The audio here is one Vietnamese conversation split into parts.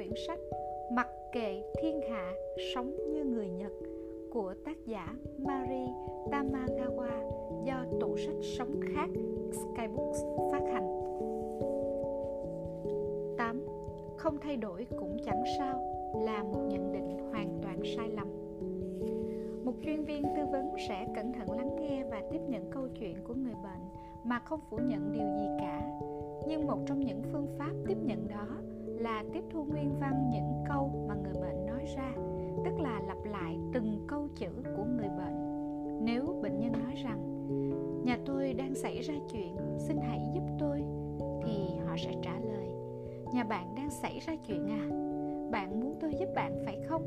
quyển sách Mặc kệ thiên hạ, sống như người Nhật của tác giả Mari Tamagawa do tủ sách sống khác, Skybooks phát hành. 8. Không thay đổi cũng chẳng sao là một nhận định hoàn toàn sai lầm. Một chuyên viên tư vấn sẽ cẩn thận lắng nghe và tiếp nhận câu chuyện của người bệnh mà không phủ nhận điều gì cả. Nhưng một trong những phương pháp tiếp nhận đó là tiếp thu nguyên văn những câu mà người bệnh nói ra, tức là lặp lại từng câu chữ của người bệnh. Nếu bệnh nhân nói rằng, nhà tôi đang xảy ra chuyện, xin hãy giúp tôi, thì họ sẽ trả lời, nhà bạn đang xảy ra chuyện à? Bạn muốn tôi giúp bạn phải không?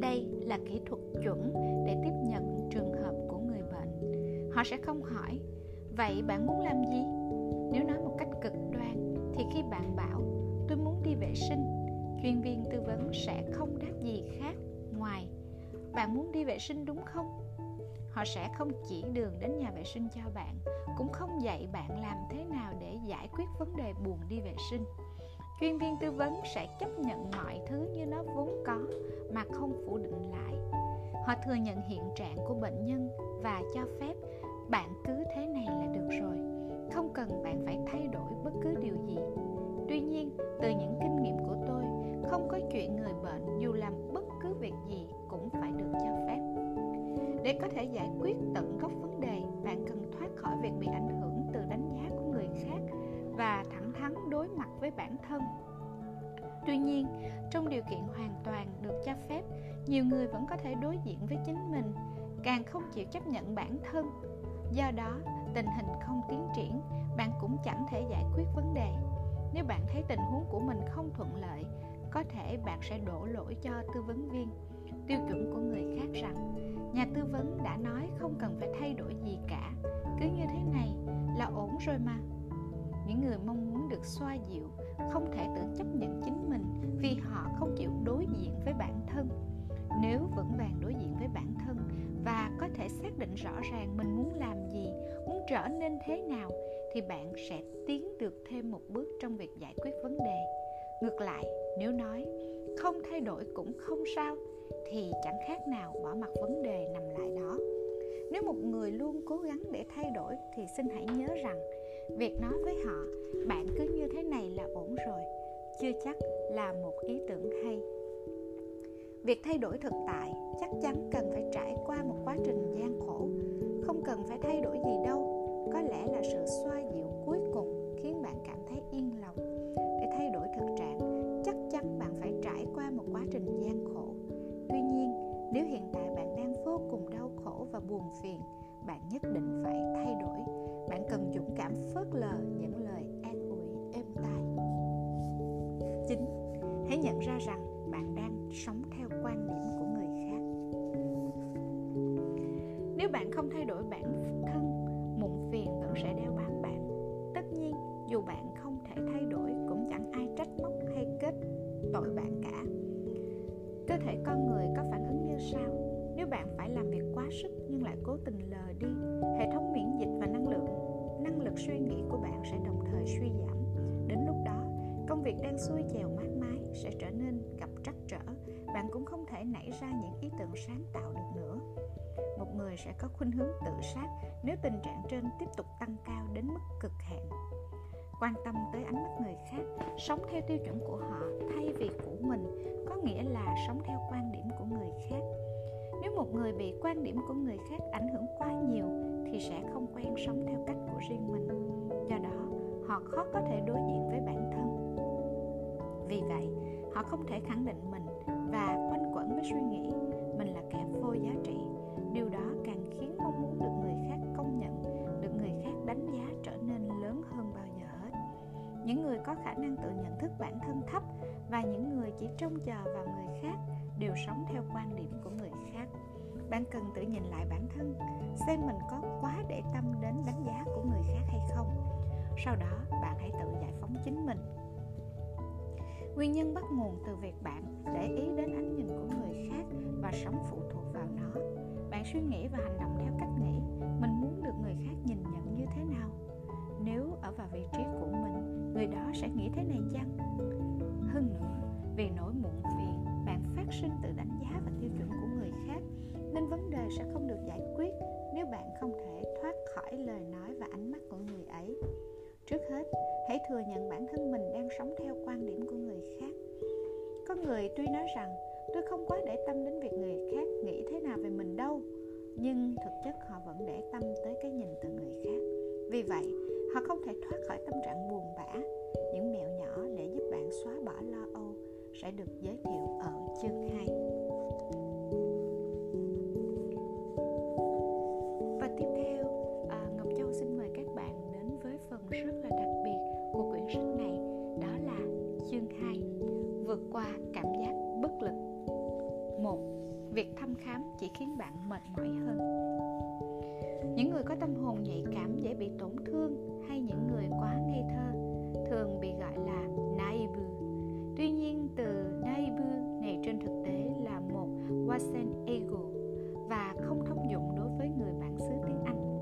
Đây là kỹ thuật chuẩn để tiếp nhận trường hợp của người bệnh. Họ sẽ không hỏi, vậy bạn muốn làm gì? Nếu nói một cách cực đoan thì khi bạn bảo tôi muốn đi vệ sinh. Chuyên viên tư vấn sẽ không đáp gì khác ngoài, bạn muốn đi vệ sinh đúng không? Họ sẽ không chỉ đường đến nhà vệ sinh cho bạn, cũng không dạy bạn làm thế nào để giải quyết vấn đề buồn đi vệ sinh. Chuyên viên tư vấn sẽ chấp nhận mọi thứ như nó vốn có mà không phủ định lại. Họ thừa nhận hiện trạng của bệnh nhân và cho phép bạn cứ thế này là được rồi. Không cần bạn phải thay đổi bất cứ điều gì tuy nhiên, từ những kinh nghiệm của tôi, không có chuyện người bệnh dù làm bất cứ việc gì cũng phải được cho phép. Để có thể giải quyết tận gốc vấn đề, bạn cần thoát khỏi việc bị ảnh hưởng từ đánh giá của người khác và thẳng thắn đối mặt với bản thân. Tuy nhiên, trong điều kiện hoàn toàn được cho phép, nhiều người vẫn có thể đối diện với chính mình, càng không chịu chấp nhận bản thân. Do đó, tình hình không tiến triển, bạn cũng chẳng thể giải quyết vấn đề nếu bạn thấy tình huống của mình không thuận lợi, có thể bạn sẽ đổ lỗi cho tư vấn viên, tiêu chuẩn của người khác rằng, nhà tư vấn đã nói không cần phải thay đổi gì cả, cứ như thế này là ổn rồi mà. Những người mong muốn được xoa dịu không thể tự chấp nhận chính mình vì họ không chịu đối diện với bản thân. Nếu vững vàng đối diện với bản thân và có thể xác định rõ ràng mình muốn làm gì, muốn trở nên thế nào, thì bạn sẽ tiến được thêm một bước trong việc giải quyết vấn đề. Ngược lại, nếu nói, không thay đổi cũng không sao, thì chẳng khác nào bỏ mặc vấn đề nằm lại đó. Nếu một người luôn cố gắng để thay đổi, thì xin hãy nhớ rằng, việc nói với họ, bạn cứ như thế này là ổn rồi, chưa chắc là một ý tưởng hay việc thay đổi thực tại chắc chắn cần phải trải qua một quá trình gian khổ. Không cần phải thay đổi gì đâu. Có lẽ là sự xoa dịu cuối cùng khiến bạn cảm thấy yên lòng. Để thay đổi thực trạng, chắc chắn bạn phải trải qua một quá trình gian khổ. Tuy nhiên, nếu hiện tại bạn đang vô cùng đau khổ và buồn phiền, bạn nhất định phải thay đổi. Bạn cần dũng cảm phớt lờ những lời an ủi, êm tai. Chính, hãy nhận ra rằng bạn đang sống nếu bạn không thay đổi bản thân muộn phiền vẫn sẽ đeo bám bạn. Tất nhiên, dù bạn không thể thay đổi cũng chẳng ai trách móc hay kết tội bạn cả. Cơ thể con người có phản ứng như sau. Nếu bạn phải làm việc quá sức nhưng lại cố tình lờ đi, hệ thống miễn dịch và năng lượng, năng lực suy nghĩ của bạn sẽ đồng thời suy giảm. Đến lúc đó, công việc đang xuôi chèo mát mái sẽ trở nên gặp trắc trở bạn cũng không thể nảy ra những ý tưởng sáng tạo được nữa. Một người sẽ có khuynh hướng tự sát nếu tình trạng trên tiếp tục tăng cao đến mức cực hạn. Quan tâm tới ánh mắt người khác, sống theo tiêu chuẩn của họ thay vì của mình, có nghĩa là sống theo quan điểm của người khác. Nếu một người bị quan điểm của người khác ảnh hưởng quá nhiều, thì sẽ không quen sống theo cách của riêng mình. Do đó, họ khó có thể đối diện với bản thân. Vì vậy, họ không thể khẳng định mình và quanh quẩn với suy nghĩ, mình là kẻ vô giá trị. Điều đó càng khiến mong muốn được người khác công nhận, được người khác đánh giá trở nên lớn hơn bao giờ hết. Những người có khả năng tự nhận thức bản thân thấp và những người chỉ trông chờ vào người khác đều sống theo quan điểm của người khác. Bạn cần tự nhìn lại bản thân, xem mình có quá để tâm đến đánh giá của người khác hay không. Sau đó, bạn hãy tự giải phóng chính mình nguyên nhân bắt nguồn từ việc bạn để ý đến ánh nhìn của người khác và sống phụ thuộc vào nó. Bạn suy nghĩ và hành động theo cách nghĩ, mình muốn được người khác nhìn nhận như thế nào? Nếu ở vào vị trí của mình, người đó sẽ nghĩ thế này chăng? Hơn nữa, vì nỗi muộn phiền bạn phát sinh từ đánh giá và tiêu chuẩn của người khác, nên vấn đề sẽ không được giải quyết nếu bạn không thể thoát khỏi lời nói và ánh mắt của người ấy. Trước hết, hãy thừa nhận bản thân mình đang sống theo người tuy nói rằng, tôi không quá để tâm đến việc người khác nghĩ thế nào về mình đâu. Nhưng thực chất họ vẫn để tâm tới cái nhìn từ người khác. Vì vậy, họ không thể thoát khỏi tâm trạng buồn bã. Những mẹo nhỏ để giúp bạn xóa bỏ lo âu sẽ được giới thiệu ở chương 2 qua cảm giác bất lực. Một, việc thăm khám chỉ khiến bạn mệt mỏi hơn. Những người có tâm hồn nhạy cảm dễ bị tổn thương hay những người quá ngây thơ thường bị gọi là naive. Tuy nhiên, từ naive này trên thực tế là một wasen ego và không thông dụng đối với người bản xứ tiếng anh.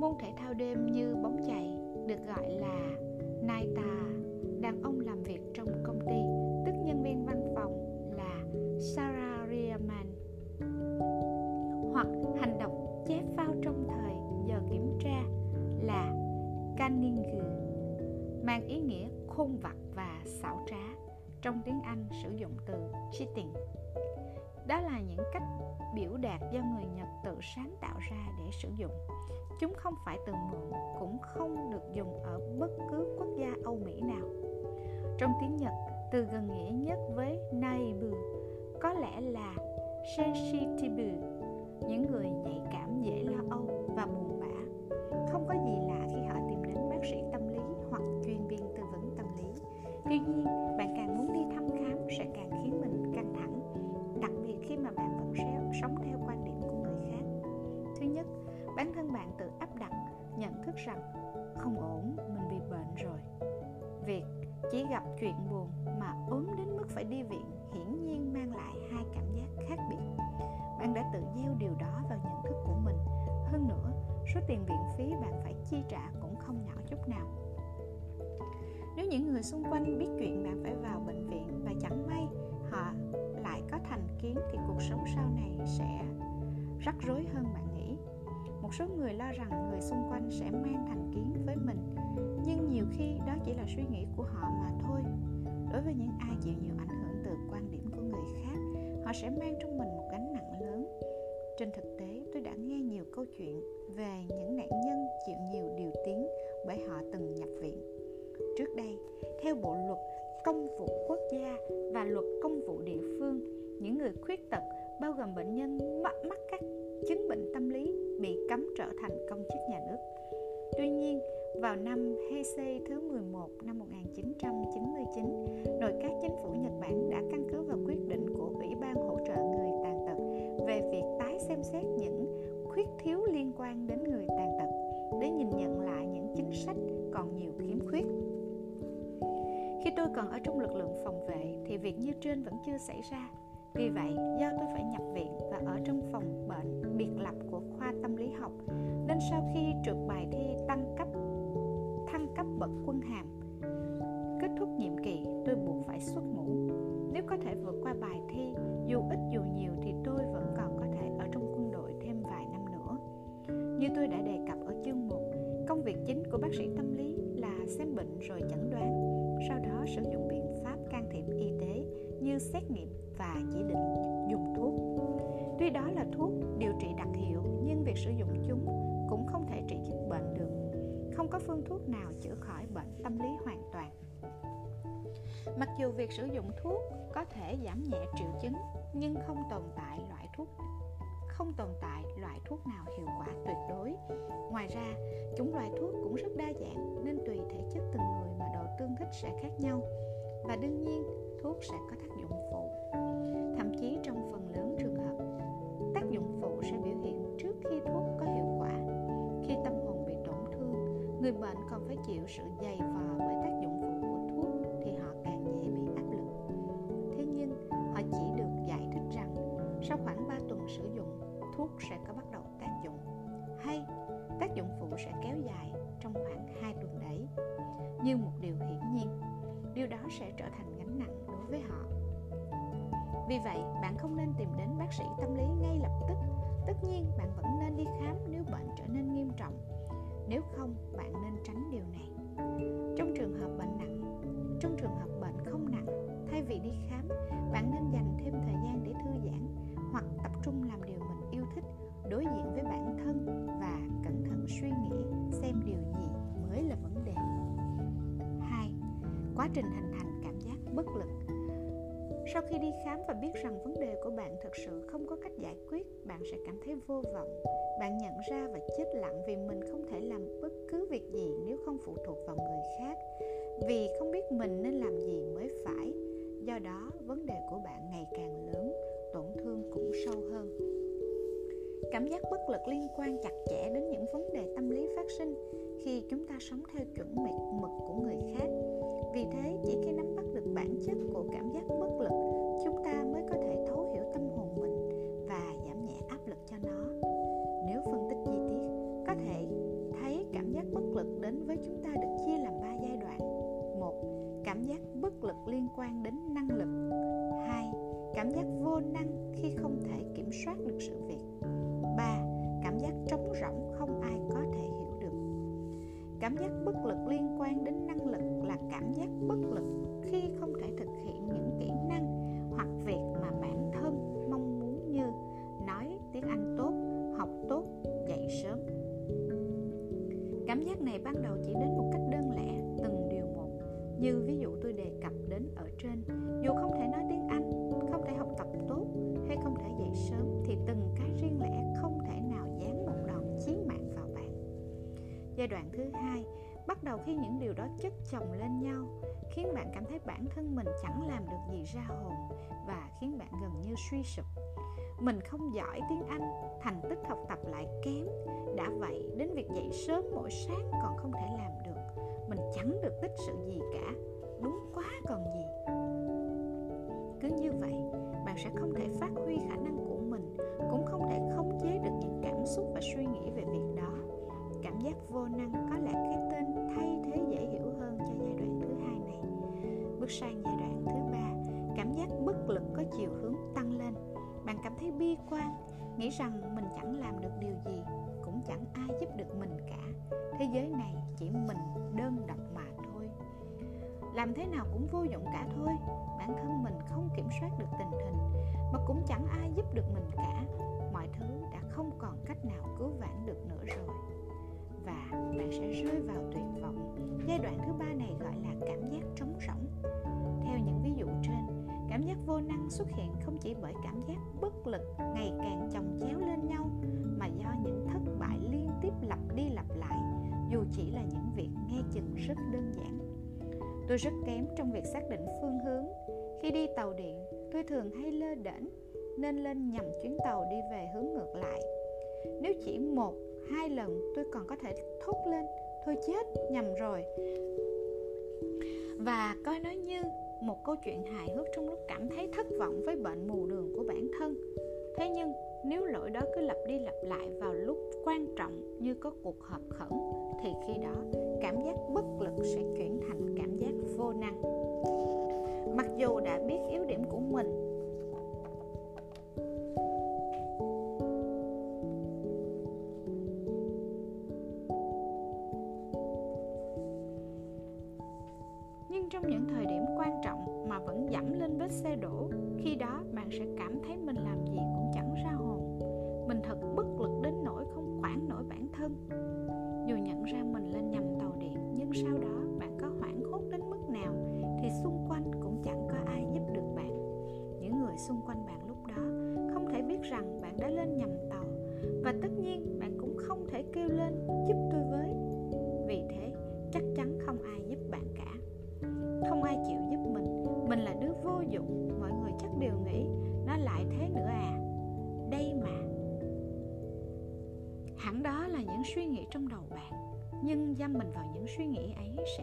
Môn thể thao đêm như bóng chày được gọi là naita đàn ông làm việc trong công ty, tức nhân viên văn phòng là Sarah Riemann. Hoặc hành động chép phao trong thời giờ kiểm tra là canning mang ý nghĩa khôn vặt và xảo trá trong tiếng Anh sử dụng từ cheating đó là những cách biểu đạt do người Nhật tự sáng tạo ra để sử dụng. Chúng không phải từ mượn, cũng không được dùng ở bất cứ quốc gia Âu Mỹ nào. Trong tiếng Nhật, từ gần nghĩa nhất với naibu có lẽ là sensitive những người nhạy cảm dễ lo âu và buồn bã. Không có gì lạ gặp chuyện buồn mà ốm đến mức phải đi viện, hiển nhiên mang lại hai cảm giác khác biệt. Bạn đã tự gieo điều đó vào nhận thức của mình. Hơn nữa, số tiền viện phí bạn phải chi trả cũng không nhỏ chút nào. Nếu những người xung quanh biết chuyện bạn phải vào bệnh viện và chẳng may họ lại có thành kiến thì cuộc sống sau này sẽ rắc rối hơn bạn nghĩ một số người lo rằng người xung quanh sẽ mang thành kiến với mình. Nhưng nhiều khi đó chỉ là suy nghĩ của họ mà thôi. Đối với những ai chịu nhiều ảnh hưởng từ quan điểm của người khác, họ sẽ mang trong mình một gánh nặng lớn. Trên thực tế, tôi đã nghe nhiều câu chuyện về những nạn nhân chịu nhiều điều tiếng bởi họ từng nhập viện. Trước đây, theo bộ luật công vụ quốc gia và luật công vụ địa phương, những người khuyết tật, bao gồm bệnh nhân mắc các chứng bệnh tâm lý bị cấm trở thành công chức nhà nước tuy nhiên vào năm Heisei thứ 11 năm 1999, nội các chính phủ Nhật Bản đã căn cứ vào quyết định của Ủy ban hỗ trợ người tàn tật về việc tái xem xét những khuyết thiếu liên quan đến người tàn tật để nhìn nhận lại những chính sách còn nhiều khiếm khuyết. Khi tôi còn ở trong lực lượng phòng vệ thì việc như trên vẫn chưa xảy ra. Vì vậy, do tôi phải nhập viện và ở trong phòng bệnh biệt lập của khoa tâm lý học, nên sau khi trượt bài thi tăng cấp thăng cấp bậc quân hàm kết thúc nhiệm kỳ tôi buộc phải xuất ngũ. Nếu có thể vượt qua bài thi dù ít dù nhiều thì tôi vẫn còn có thể ở trong quân đội thêm vài năm nữa. Như tôi đã đề cập ở chương 1 công việc chính của bác sĩ tâm lý là xem bệnh rồi chẩn đoán sau đó sử dụng biện pháp can thiệp y tế như xét nghiệm và chỉ định dùng thuốc tuy đó là thuốc điều trị đặc hiệu, nhưng việc sử dụng chúng cũng không thể trị dứt bệnh được. Không có phương thuốc nào chữa khỏi bệnh tâm lý hoàn toàn. Mặc dù việc sử dụng thuốc có thể giảm nhẹ triệu chứng, nhưng không tồn tại loại thuốc, không tồn tại loại thuốc nào hiệu quả tuyệt đối. Ngoài ra chúng loại thuốc cũng rất đa dạng, nên tùy thể chất từng người mà độ tương thích sẽ khác nhau. Và đương nhiên, thuốc sẽ có tác sự dày vò với tác dụng phụ của thuốc thì họ càng dễ bị áp lực. Thế nhưng, họ chỉ được giải thích rằng sau khoảng 3 tuần sử dụng, thuốc sẽ có bắt đầu tác dụng, hay tác dụng phụ sẽ kéo dài trong khoảng 2 tuần đấy. Như một điều hiển nhiên, điều đó sẽ trở thành gánh nặng đối với họ. Vì vậy, bạn không nên tìm đến bác sĩ tâm lý ngay lập tức. Tất nhiên, bạn vẫn nên đi khám nếu bệnh trở nên nghiêm trọng. Nếu không, bạn nên tránh điều này trong trường hợp bệnh nặng trong trường hợp bệnh không nặng thay vì đi khám bạn nên dành thêm thời gian để thư giãn hoặc tập trung làm điều mình yêu thích đối diện với bản thân và cẩn thận suy nghĩ xem điều gì mới là vấn đề. Hai, Quá trình hành khi đi khám và biết rằng vấn đề của bạn thực sự không có cách giải quyết, bạn sẽ cảm thấy vô vọng. Bạn nhận ra và chết lặng vì mình không thể làm bất cứ việc gì nếu không phụ thuộc vào người khác. Vì không biết mình nên làm gì mới phải. Do đó, vấn đề của bạn ngày càng lớn, tổn thương cũng sâu hơn. Cảm giác bất lực liên quan chặt chẽ đến những vấn đề tâm lý phát sinh khi chúng ta sống theo chuẩn mực của người khác. Vì thế, chỉ khi nắm bắt được bản chất của cảm giác bất lực giác bất lực đến với chúng ta được chia làm ba giai đoạn. Một, cảm giác bất lực liên quan đến năng lực. Hai, cảm giác vô năng khi không thể kiểm soát được sự việc. Ba, cảm giác trống rỗng không ai có thể hiểu được. Cảm giác bất lực liên quan đến năng lực là cảm giác bất lực khi không thể thực hiện những kỹ năng đến dù không thể nói tiếng anh, không thể học tập tốt, hay không thể dậy sớm, thì từng cái riêng lẻ không thể nào dán một đòn chí mạng vào bạn. Giai đoạn thứ hai, bắt đầu khi những điều đó chất chồng lên nhau, khiến bạn cảm thấy bản thân mình chẳng làm được gì ra hồn và khiến bạn gần như suy sụp. Mình không giỏi tiếng anh, thành tích học tập lại kém, đã vậy đến việc dậy sớm mỗi sáng còn không thể làm được. Mình chẳng được tích sự gì cả, đúng quá còn gì cứ như vậy, bạn sẽ không thể phát huy khả năng của mình, cũng không thể khống chế được những cảm xúc và suy nghĩ về việc đó. Cảm giác vô năng có lẽ cái tên thay thế dễ hiểu hơn cho giai đoạn thứ hai này. Bước sang giai đoạn thứ ba, cảm giác bất lực có chiều hướng tăng lên. Bạn cảm thấy bi quan, nghĩ rằng mình chẳng làm được điều gì, cũng chẳng ai giúp được mình cả. Thế giới này chỉ mình đơn độc mà thôi. Làm thế nào cũng vô dụng cả thôi bản thân mình không kiểm soát được tình hình mà cũng chẳng ai giúp được mình cả. Mọi thứ đã không còn cách nào cứu vãn được nữa rồi. Và bạn sẽ rơi vào tuyệt vọng. Giai đoạn thứ ba này gọi là cảm giác trống rỗng. Theo những ví dụ trên, cảm giác vô năng xuất hiện không chỉ bởi cảm giác bất lực ngày càng chồng chéo lên nhau, mà do những thất bại liên tiếp lặp đi lặp lại, dù chỉ là những việc nghe chừng rất đơn giản. Tôi rất kém trong việc xác định phương hướng khi đi tàu điện, tôi thường hay lơ đễnh, nên lên nhầm chuyến tàu đi về hướng ngược lại. Nếu chỉ một, hai lần tôi còn có thể thốt lên, thôi chết, nhầm rồi. Và coi nó như một câu chuyện hài hước trong lúc cảm thấy thất vọng với bệnh mù đường của bản thân. Thế nhưng, nếu lỗi đó cứ lặp đi lặp lại vào lúc quan trọng như có cuộc họp khẩn, thì khi đó, cảm giác bất lực sẽ chuyển thành cảm giác vô năng mặc dù đã biết yếu điểm của mình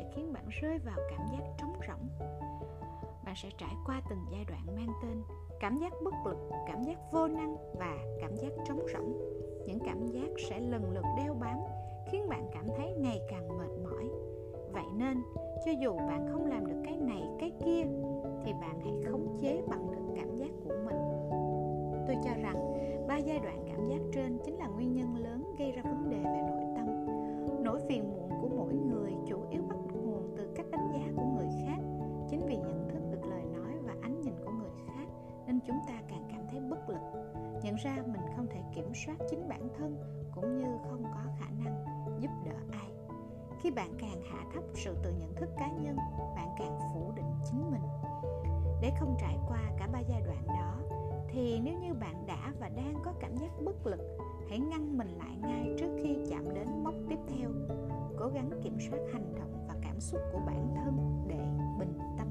sẽ khiến bạn rơi vào cảm giác trống rỗng. Bạn sẽ trải qua từng giai đoạn mang tên, cảm giác bất lực, cảm giác vô năng và cảm giác trống rỗng. Những cảm giác sẽ lần lượt đeo bám, khiến bạn cảm thấy ngày càng mệt mỏi. Vậy nên, cho dù bạn không làm được cái này, cái kia, thì bạn hãy khống chế bằng được cảm giác của mình. Tôi cho rằng, ba giai đoạn cảm giác trên chính là nguyên nhân lớn gây ra vấn đề về nội soát chính bản thân cũng như không có khả năng giúp đỡ ai. Khi bạn càng hạ thấp sự tự nhận thức cá nhân, bạn càng phủ định chính mình. Để không trải qua cả ba giai đoạn đó, thì nếu như bạn đã và đang có cảm giác bất lực, hãy ngăn mình lại ngay trước khi chạm đến mốc tiếp theo. Cố gắng kiểm soát hành động và cảm xúc của bản thân để bình tâm.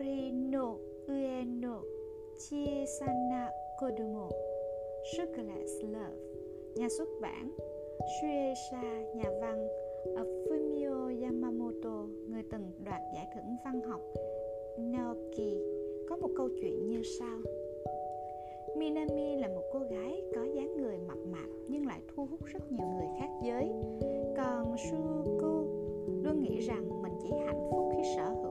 Hakari no Chie Sana Kodomo. Sugarless Love. Nhà xuất bản, Shueisha, Nhà văn Fumio Yamamoto, Người từng đoạt giải thưởng văn học Naoki Có một câu chuyện như sau. Minami là một cô gái có dáng người mập mạp nhưng lại thu hút rất nhiều người khác giới. Còn Shuko luôn nghĩ rằng mình chỉ hạnh phúc khi sở hữu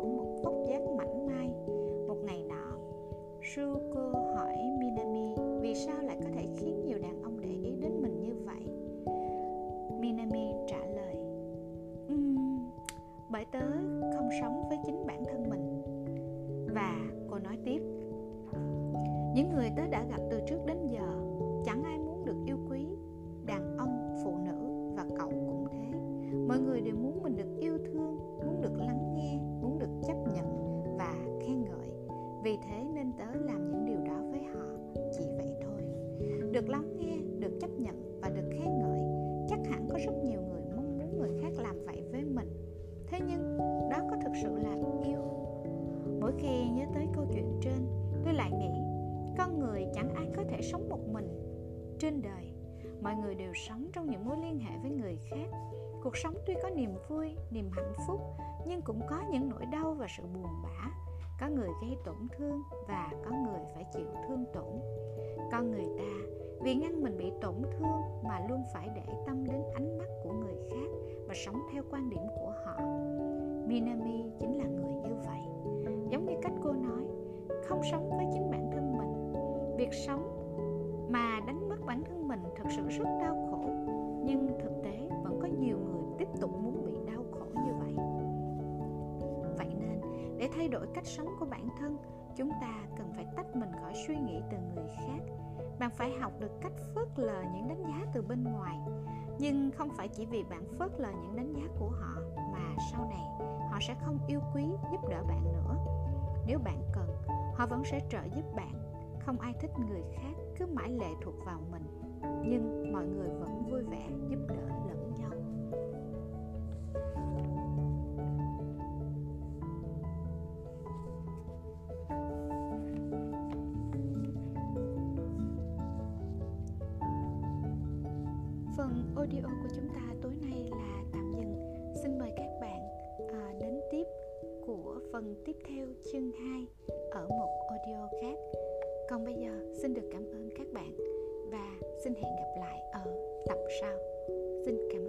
con người chẳng ai có thể sống một mình. Trên đời, mọi người đều sống trong những mối liên hệ với người khác. Cuộc sống tuy có niềm vui, niềm hạnh phúc, nhưng cũng có những nỗi đau và sự buồn bã. Có người gây tổn thương và có người phải chịu thương tổn. Con người ta, vì ngăn mình bị tổn thương mà luôn phải để tâm đến ánh mắt của người khác và sống theo quan điểm của họ. Minami chính là người như vậy. Giống như cách cô nói, không sống việc sống mà đánh mất bản thân mình thật sự rất đau khổ. Nhưng thực tế vẫn có nhiều người tiếp tục muốn bị đau khổ như vậy. Vậy nên, để thay đổi cách sống của bản thân, chúng ta cần phải tách mình khỏi suy nghĩ từ người khác. Bạn phải học được cách phớt lờ những đánh giá từ bên ngoài. Nhưng không phải chỉ vì bạn phớt lờ những đánh giá của họ mà sau này họ sẽ không yêu quý giúp đỡ bạn nữa. Nếu bạn cần, họ vẫn sẽ trợ giúp bạn không ai thích người khác cứ mãi lệ thuộc vào mình nhưng mọi người vẫn vui vẻ giúp đỡ lẫn nhau. Phần audio của chúng ta tối nay là tạm dừng. Xin mời các bạn à, đến tiếp của phần tiếp theo chương 2 ở một audio khác còn bây giờ xin được cảm ơn các bạn và xin hẹn gặp lại ở tập sau. Xin cảm ơn.